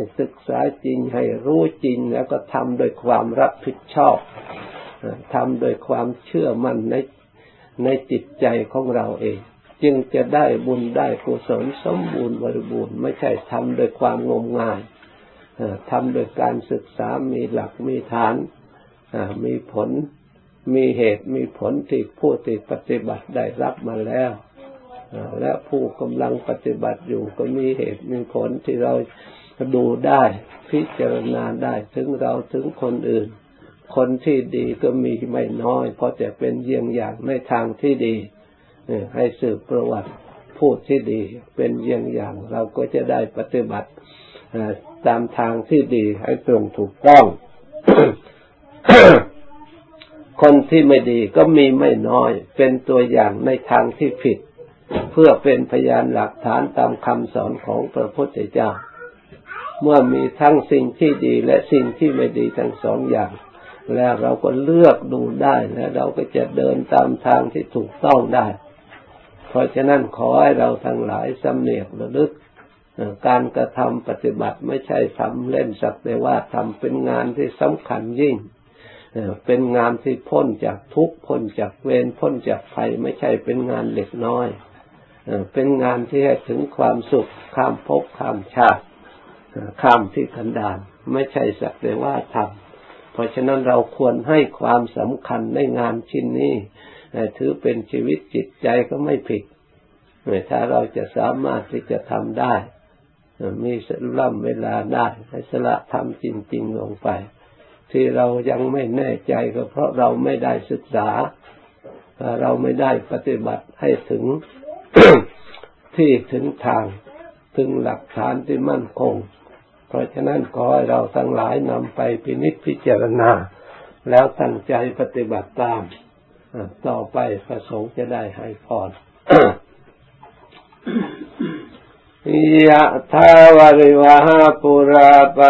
ให้ศึกษาจริงให้รู้จริงแล้วก็ทำโดยความรับผิดชอบทำโดยความเชื่อมั่นในในจิตใจของเราเอง จึงจะได้บุญได้กุศลสมบูรณ์บริบูรณ์ไม่ใช่ทำโดยความงมงายทำโดยการศึกษามีหลักมีฐานมีผลมีเหตุมีผลที่ผู้ที่ปฏิบัติได้รับมาแล้วและผู้กำลังปฏิบัติอยู่ก็มีเหตุมีผลที่เรา ดูได้พิจารณาได้ถึงเราถึงคนอื่น คนที่ดีก็มีไม่น้อย เพราะจะเป็นเยี่ยงอย่างในทางที่ดีให้สืบประวัติผู้ที่ดี เป็นเยี่ยงอย่างเราก็จะได้ปฏิบัติตามทางที่ดีให้ตรงถูกต้อง คนที่ไม่ดีก็มีไม่น้อย เป็นตัวอย่างในทางที่ผิด เพื่อเป็นพยานหลักฐานตามคำสอนของพระพุทธเจ้า เมื่อมีทั้งสิ่งที่ดีและสิ่งที่ไม่ดีทั้งสองอย่าง แล้วเราก็เลือกดูได้และเราก็จะเดินตามทางที่ถูกต้องได้ เพราะฉะนั้นขอให้เราทั้งหลายสำเนียกระลึก การกระทำปฏิบัติไม่ใช่ทำเล่นสักแต่ว่าทำเป็นงานที่สำคัญยิ่งเป็นงานที่พ้นจากทุกข์พ้นจากเวรพ้นจากไฟไม่ใช่เป็นงานเล็กน้อย เป็นงานที่ให้ถึงความสุขข้ามภพข้ามชาติ ข้ามที่กันดานไม่ใช่สักแต่ว่าทำเพราะฉะนั้นเราควรให้ความสำคัญในงานชิ้นนี้ถือเป็นชีวิตจิตใจก็ไม่ผิดถ้าเราจะสามารถที่จะทำได้ มีสล่ำเวลาได้ให้สละทำจริง ๆ ลงไป ที่เรายังไม่แน่ใจก็เพราะเราไม่ได้ศึกษา เราไม่ได้ปฏิบัติให้ถึงที่ถึงทาง ถึงหลักฐานที่มั่นคง เพราะฉะนั้นขอให้เราทั้งหลายนำไปพินิจพิจารณา แล้วตั้งใจปฏิบัติตาม ต่อไปประสงค์จะได้ให้พรยะทาวริวหาปุราป